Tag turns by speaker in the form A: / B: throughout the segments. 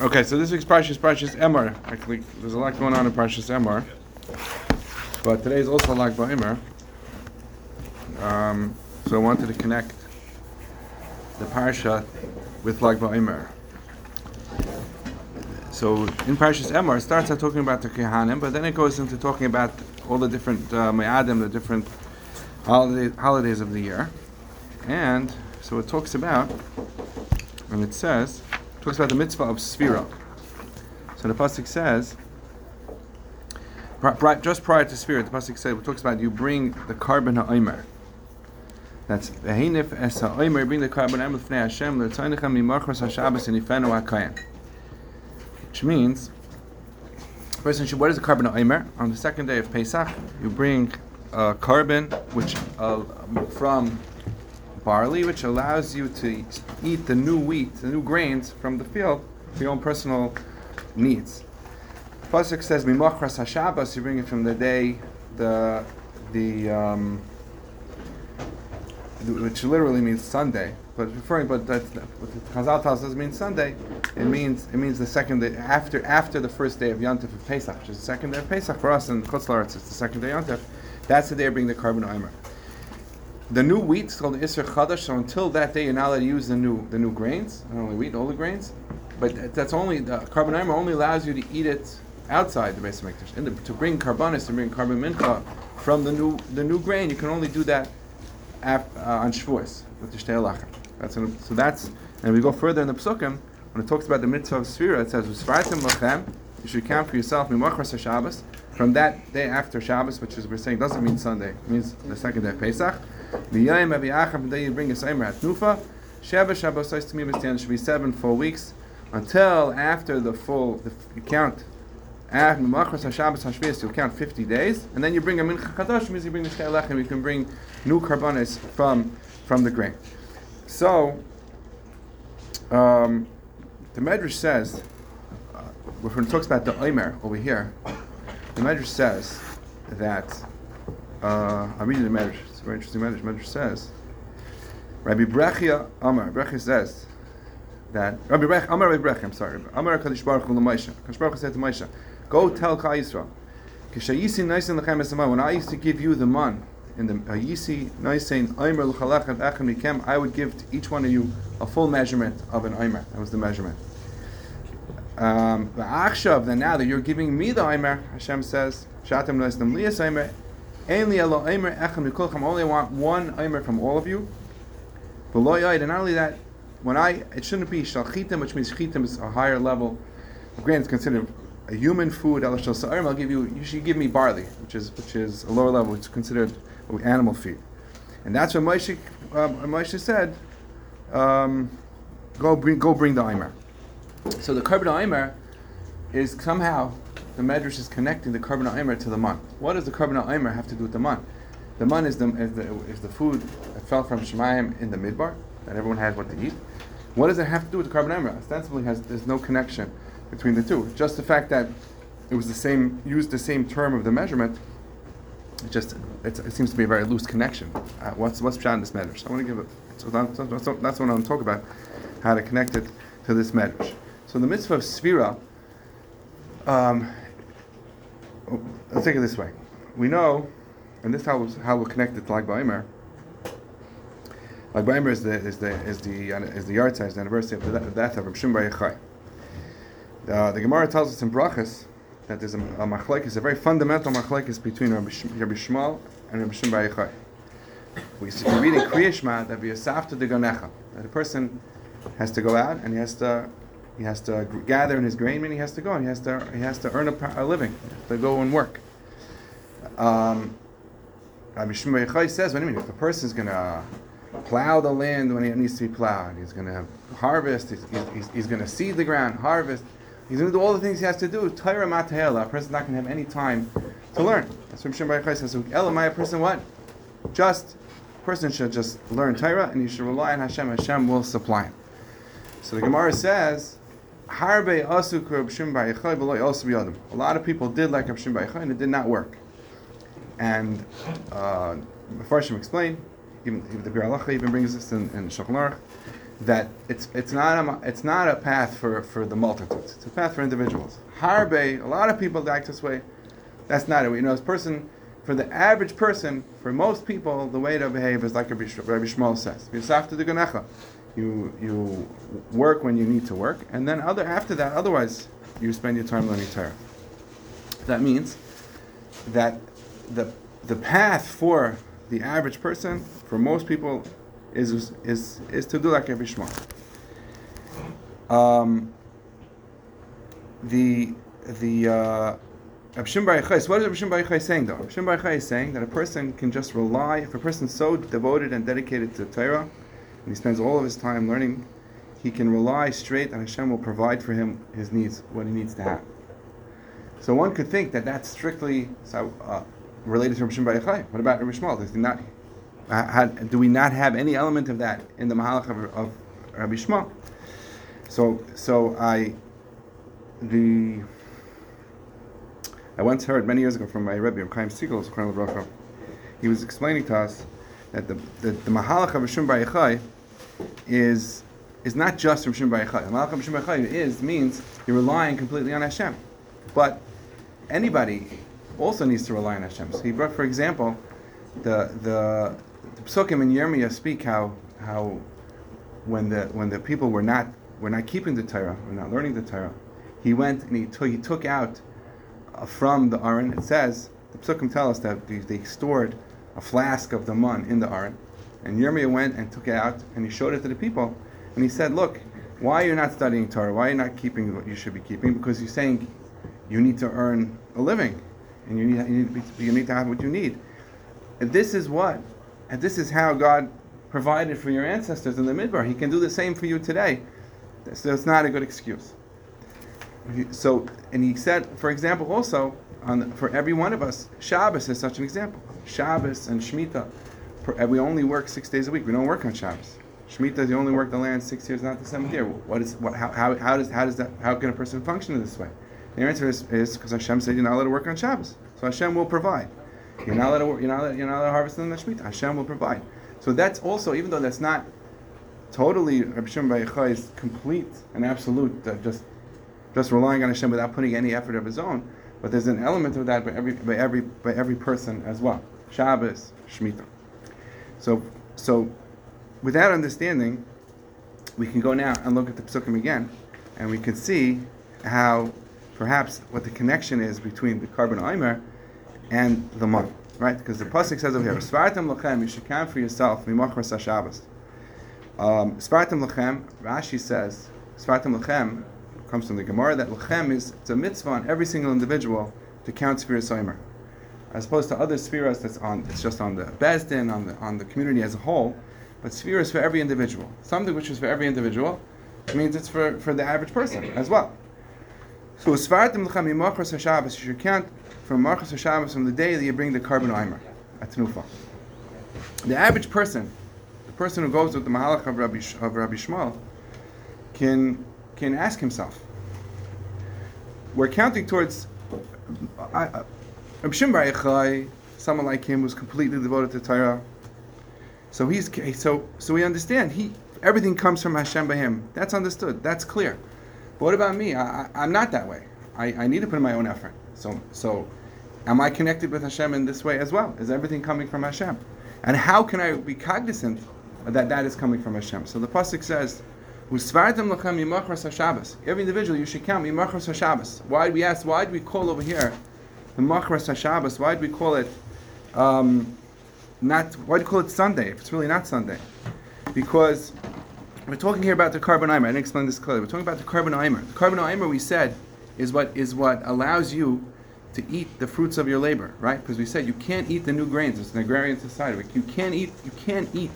A: Okay, so this week's Parshas Parshas Emor. Actually, there's a lot going on in Parshas Emor, but today is also Lag BaEmer. Um, so I wanted to connect the parsha with Lag BaEmer. So in Parshas Emor, it starts out talking about the Kehanim, but then it goes into talking about all the different uh, Moadim, the different holiday, holidays of the year, and so it talks about, and it says talks about the mitzvah of Sfira. So the pasuk says, just prior to Sfira, the pasuk says, it talks about you bring the korban ha'omer. That's v'heinif es ha'omer, bring the korban ha'omer l'fnei Hashem, l'tzaynechem mimachros ha'shabbos and ifenu. Which means, person should, what is the korban ha'omer? On the second day of Pesach, you bring a korban, which uh, from barley, which allows you to eat the new wheat, the new grains from the field for your own personal needs. Pasuk says, "Mimachras Hashabbos." You bring it from the day, the the um, which literally means Sunday, but referring, but that what the Chazal tells us means Sunday. It means it means the second day after after the first day of Yontif of Pesach, which is the second day of Pesach for us in Chutz It's the second day of Yontif. That's the day of bringing the korban omer the new wheat is called Isser Chadash. So until that day, you're not allowed to use the new the new grains, not only wheat, all the grains. But that's only the korban only allows you to eat it outside the base of Mikdash. to bring korbanos, to bring korban mincha from the new the new grain, you can only do that af, uh, on Shavuos with the Shtei That's an, so that's and we go further in the Psukim when it talks about the mitzvah of Sfira. It says lachem. You should count for yourself Mimachras Shabbos from that day after Shabbos, which is we're saying doesn't mean Sunday, it means the second day of Pesach. V'yayim aviacham, the day you bring a Seimer at Nufa, Sheva Shabbos to me it should be seven full weeks until after the full the, you count after Machras HaShabbos HaShvias, you'll count 50 days, and then you bring a Mincha Kadosh, means you bring the Shtei you can bring new korbanos from, from the grain. So, um, the Medrash says, uh, when it talks about the Omer over here, the Medrash says that, uh, I'm reading the Medrash, a very interesting Medrash. Medrash says, Rabbi Brechia Amar, Brechia says that, Rabbi Brech, Amar Rabbi Brechia, I'm sorry, Amar Kadosh Baruch Hu L'Moshe, Kadosh Baruch Hu said to Moshe, go tell Kal Yisrael, Kishayisi Naisin Lechem Esamah, when I used to give you the man, in the Hayisi Naisin Aimer L'Chalach Echem Mikem, I would give to each one of you a full measurement of an Aimer. That was the measurement. Um, then now that you're giving me the Aimer, Hashem says, Shatam Naisim Liyas Aimer, only I want one Aimer from all of you. And not only that, when I, it shouldn't be Shalchitim, which means Chitim is a higher level. Grain is considered a human food. I'll give you, you should give me barley, which is which is a lower level, which is considered animal feed. And that's what Moshe, uh, Moshe said, um, go bring go bring the Aimer. So the korban Aimer is somehow the Medrash is connecting the korban Aimer to the man. What does the korban Aimer have to do with the man? The man is the, is the, is the food that fell from Shemayim in the midbar, that everyone has what to eat. What does it have to do with the korban Aimer? Ostensibly, has there's no connection between the two. Just the fact that it was the same, used the same term of the measurement, it just it seems to be a very loose connection. Uh, what's what's in this medrash? I want to give it. So that's, that's, what I want to talk about, how to connect it to this medrash. So the mitzvah of Sfira, um, let's take it this way. We know, and this is how, how we're connected to Lag BaEmer. Lag BaEmer is the is the is the is the yahrzeit, the anniversary of the death of Rav Shimon uh, The Gemara tells us in Brachas that there's a, a machlekes, a very fundamental machlekes between Rabbi, Shmuel and Rabbi Shimon Bar We read in Kriyishma that we after the ganecha that a person has to go out and he has to he has to gather in his grain and he has to go and he has to he has to earn a, a living to go and work. Um, Rabbi Bar says, what do you mean? If a person is going to plow the land when it needs to be plowed, he's going to harvest, he's, he's, he's going to seed the ground, harvest, He's going to do all the things he has to do. Torah matahela. A person's not going to have any time to learn. That's what Bar says. Elamai, a person what? Just, person should just learn Torah and he should rely on Hashem. Hashem will supply him. So the Gemara says, Harbe asuk Reb Shimon Bar Yochai A lot of people did like Shimon Bar and it did not work. And uh, Hashem explained, even, even the Bir even brings this in, in Shulchan that it's it's not a it's not a path for, for the multitudes. It's a path for individuals. Harbe, a lot of people act this way. That's not it. You know, this person, for the average person, for most people, the way to behave is like Rabbi Shmuel says. You you work when you need to work, and then other after that, otherwise you spend your time learning Torah. That means that the the path for the average person, for most people, is is is to do like Rabbi Shmuel. Um, the the uh, Abshim what is Abshim Bar saying though? Abshim Bar is saying that a person can just rely, if a person is so devoted and dedicated to Torah, and he spends all of his time learning, he can rely straight and Hashem will provide for him his needs, what he needs to have. So one could think that that's strictly uh, related to Abshim Bar What about Rabbi Shmuel? Does he not, do we not have any element of that in the Mahalach of, of Rabbi Shmuel? So, so I, the I once heard many years ago from my Rebbe, Chaim Siegel, he was explaining to us that the, the, the Mahalach of Rishon Bar Yochai is, is not just from Rishon Bar. The Mahalach of Rishon Bar is, means you're relying completely on Hashem. But anybody also needs to rely on Hashem. So he brought, for example, the, the, the Psukim in Yirmiyah speak how, how when the, when the people were not, were not keeping the Torah, were not learning the Torah, he went and he took, he took out uh, from the Aron. It says, the Psukim tell us that they stored a flask of the mun in the Aron. And Yirmiyah went and took it out and he showed it to the people. And he said, Look, why are you not studying Torah? Why are you not keeping what you should be keeping? Because you're saying you need to earn a living and you need, you need, you need to have what you need. And this is what, and this is how God provided for your ancestors in the Midbar. He can do the same for you today. So it's not a good excuse. So, and he said, for example, also on, for every one of us, Shabbos is such an example. Shabbos and Shemitah, And we only work six days a week. We don't work on Shabbos. Shemitah you only work the land six years, not the seventh year. What is what? How, how, how does how does that? How can a person function in this way? The answer is because Hashem said you're not allowed to work on Shabbos, so Hashem will provide. You're not allowed to work, you're not allowed, you're not allowed to harvest in the Shemitah. Hashem will provide. So that's also even though that's not totally Rabbi Shimon is complete and absolute, uh, just just relying on Hashem without putting any effort of his own. But there's an element of that by every by every by every person as well. Shabbos, Shemitah. So so with that understanding, we can go now and look at the psukim again, and we can see how perhaps what the connection is between the korban omer and the month, right? Because the pasuk says over here, "Svartim lachem," you should count for yourself mimachras Shabbos. Um, Svartim lachem, Rashi says, Svartim lachem comes from the Gemara that Lechem is it's a mitzvah on every single individual to count Sphira Soimer. As opposed to other spheres that's on it's just on the Beis Din, on the on the community as a whole. But Sphira is for every individual. Something which is for every individual means it's for, for the average person as well. So Svartim Lechem Yimachras HaShabbos, you should count from Machras HaShabbos from the day that you bring the korban Omer at Tnufa. The average person, the person who goes with the Mahalach of Rabbi, of Rabbi Shmuel, can can ask himself. We're counting towards uh, Bar someone like him who's completely devoted to Torah. So he's so so we understand he everything comes from Hashem by him. That's understood. That's clear. But what about me? I, am not that way. I, I need to put in my own effort. So so am I connected with Hashem in this way as well? Is everything coming from Hashem? And how can I be cognizant that that is coming from Hashem? So the pasuk says Every individual you should count mimachras Hashabbos. Why do we ask? Why do we call over here the machras Hashabbos? Why do we call it um, not? Why do we call it Sunday if it's really not Sunday? Because we're talking here about the omer. I didn't explain this clearly. We're talking about the korban omer. The korban omer we said is what is what allows you to eat the fruits of your labor, right? Because we said you can't eat the new grains. It's an agrarian society. You can't eat. You can't eat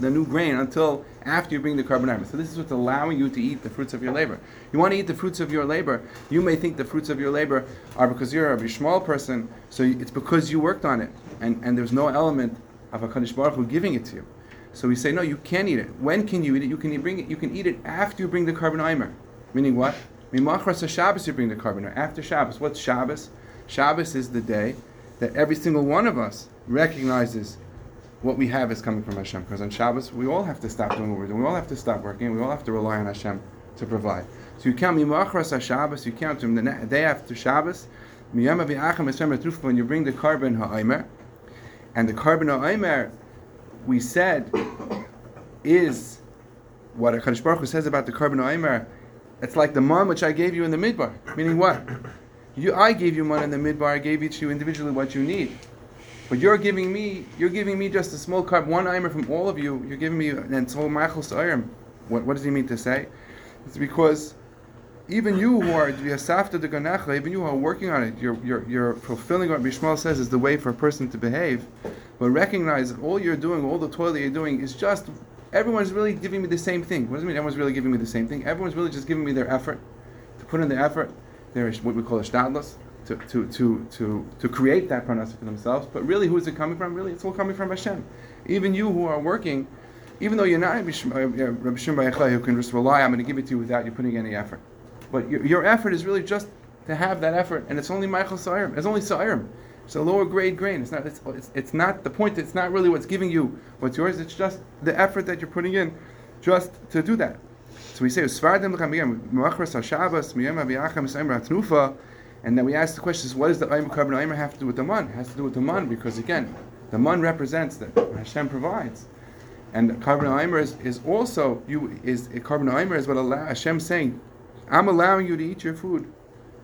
A: the new grain until after you bring the korban So this is what's allowing you to eat the fruits of your labor. You want to eat the fruits of your labor. You may think the fruits of your labor are because you're a small person, so it's because you worked on it, and, and there's no element of a Kadosh Baruch Hu giving it to you. So we say, no, you can't eat it. When can you eat it? You can bring it. You can eat it after you bring the omer. Meaning what? Mimachras Shabbos you bring the korban After Shabbos, what's Shabbos? Shabbos is the day that every single one of us recognizes what we have is coming from Hashem. Because on Shabbos, we all have to stop doing what we're doing. We all have to stop working. We all have to rely on Hashem to provide. So you count Mimachras Shabbos, you count from the day after Shabbos, when you bring the korban ha'aymer, and the korban ha'aymer, we said, is what HaKadosh Baruch Hu says about the korban ha'aymer, it's like the man which I gave you in the midbar. Meaning what? You, I gave you man in the midbar. I gave each you individually what you need. But you're giving me, you're giving me just a small carb, one imer from all of you. You're giving me, and so machos ayim. What, what does he mean to say? It's because even you who are v'yasafta de ganacha, even you who are working on it, you're, you're, you're fulfilling what Bishmal says is the way for a person to behave. But recognize that all you're doing, all the toil that you're doing, is just everyone's really giving me the same thing. What does it mean? Everyone's really giving me the same thing. Everyone's really just giving me their effort to put in the effort. There is what we call a shtadlus to, to, to, to, to create that parnasa for themselves. But really, who is it coming from? Really, it's all coming from Hashem. Even you who are working, even though you're not Rabbi Shimon uh, who can just rely, I'm going to give it to you without you putting any effort. But your, your effort is really just to have that effort, and it's only Michael Sa'irim. It's only Sa'irim. It's a lower grade grain. It's not. It's, it's, it's not the point. It's not really what's giving you what's yours. It's just the effort that you're putting in, just to do that. So we say and then we ask the question: What does the Ayim Korban Ayim have to do with the man? It has to do with the man because again, the man represents that Hashem provides, and Korban Ayim is, is also you is a Korban Ayim is what Allah, Hashem saying, I'm allowing you to eat your food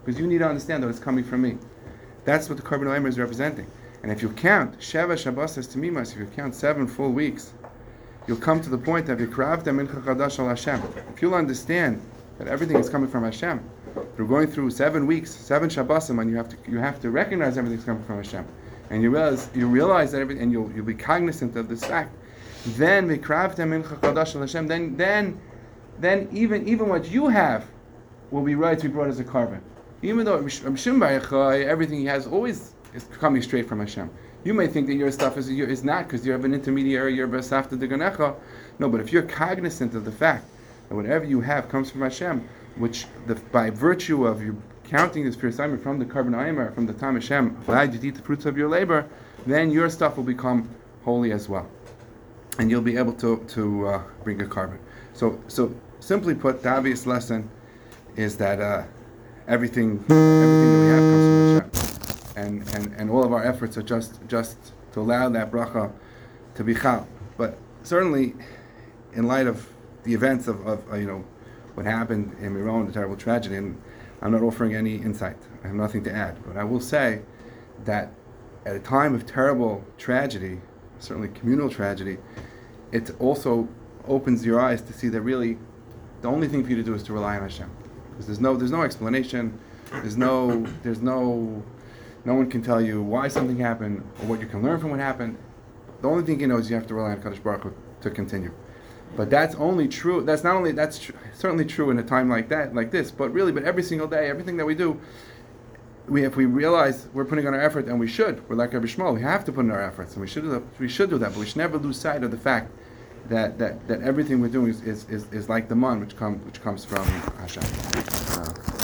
A: because you need to understand that it's coming from me. That's what the Korban Ayim is representing. And if you count Sheva Shabbos as Tamimas, if you count seven full weeks, you'll come to the point of Yikrav Min Chadash al Hashem. If you'll understand that everything is coming from Hashem, you're going through seven weeks, seven Shabbosim, and you have to you have to recognize everything's coming from Hashem, and you realize you realize that everything, and you'll you'll be cognizant of this fact. Then Mikravtem in Chadash Hashem. Then then then even even what you have will be right to be brought as a korban. Even though everything he has always is coming straight from Hashem. You may think that your stuff is is not because you have an intermediary. You're basafta de ganecha. No, but if you're cognizant of the fact that whatever you have comes from Hashem, which the, by virtue of you counting this pure assignment from the korban aimer, from the time Hashem allowed you eat the fruits of your labor, then your stuff will become holy as well, and you'll be able to to uh, bring a korban. So so simply put, the obvious lesson is that uh, everything everything that we have comes from Hashem, and, and and all of our efforts are just just to allow that bracha to be chal. But certainly, in light of the events of, of uh, you know what happened in Miron, the terrible tragedy, and I'm not offering any insight. I have nothing to add. But I will say that at a time of terrible tragedy, certainly communal tragedy, it also opens your eyes to see that really the only thing for you to do is to rely on Hashem. Because there's no there's no explanation, there's no there's no no one can tell you why something happened or what you can learn from what happened. The only thing you know is you have to rely on Kadosh Baruch to continue. But that's only true. That's not only that's tr- certainly true in a time like that, like this. But really, but every single day, everything that we do, we if we realize we're putting on our effort, and we should, we're like Rabbi Shmuel, we have to put in our efforts, and we should do that. We should do that, but we should never lose sight of the fact that that, that everything we're doing is, is, is, is like the man which comes which comes from Hashem. Uh,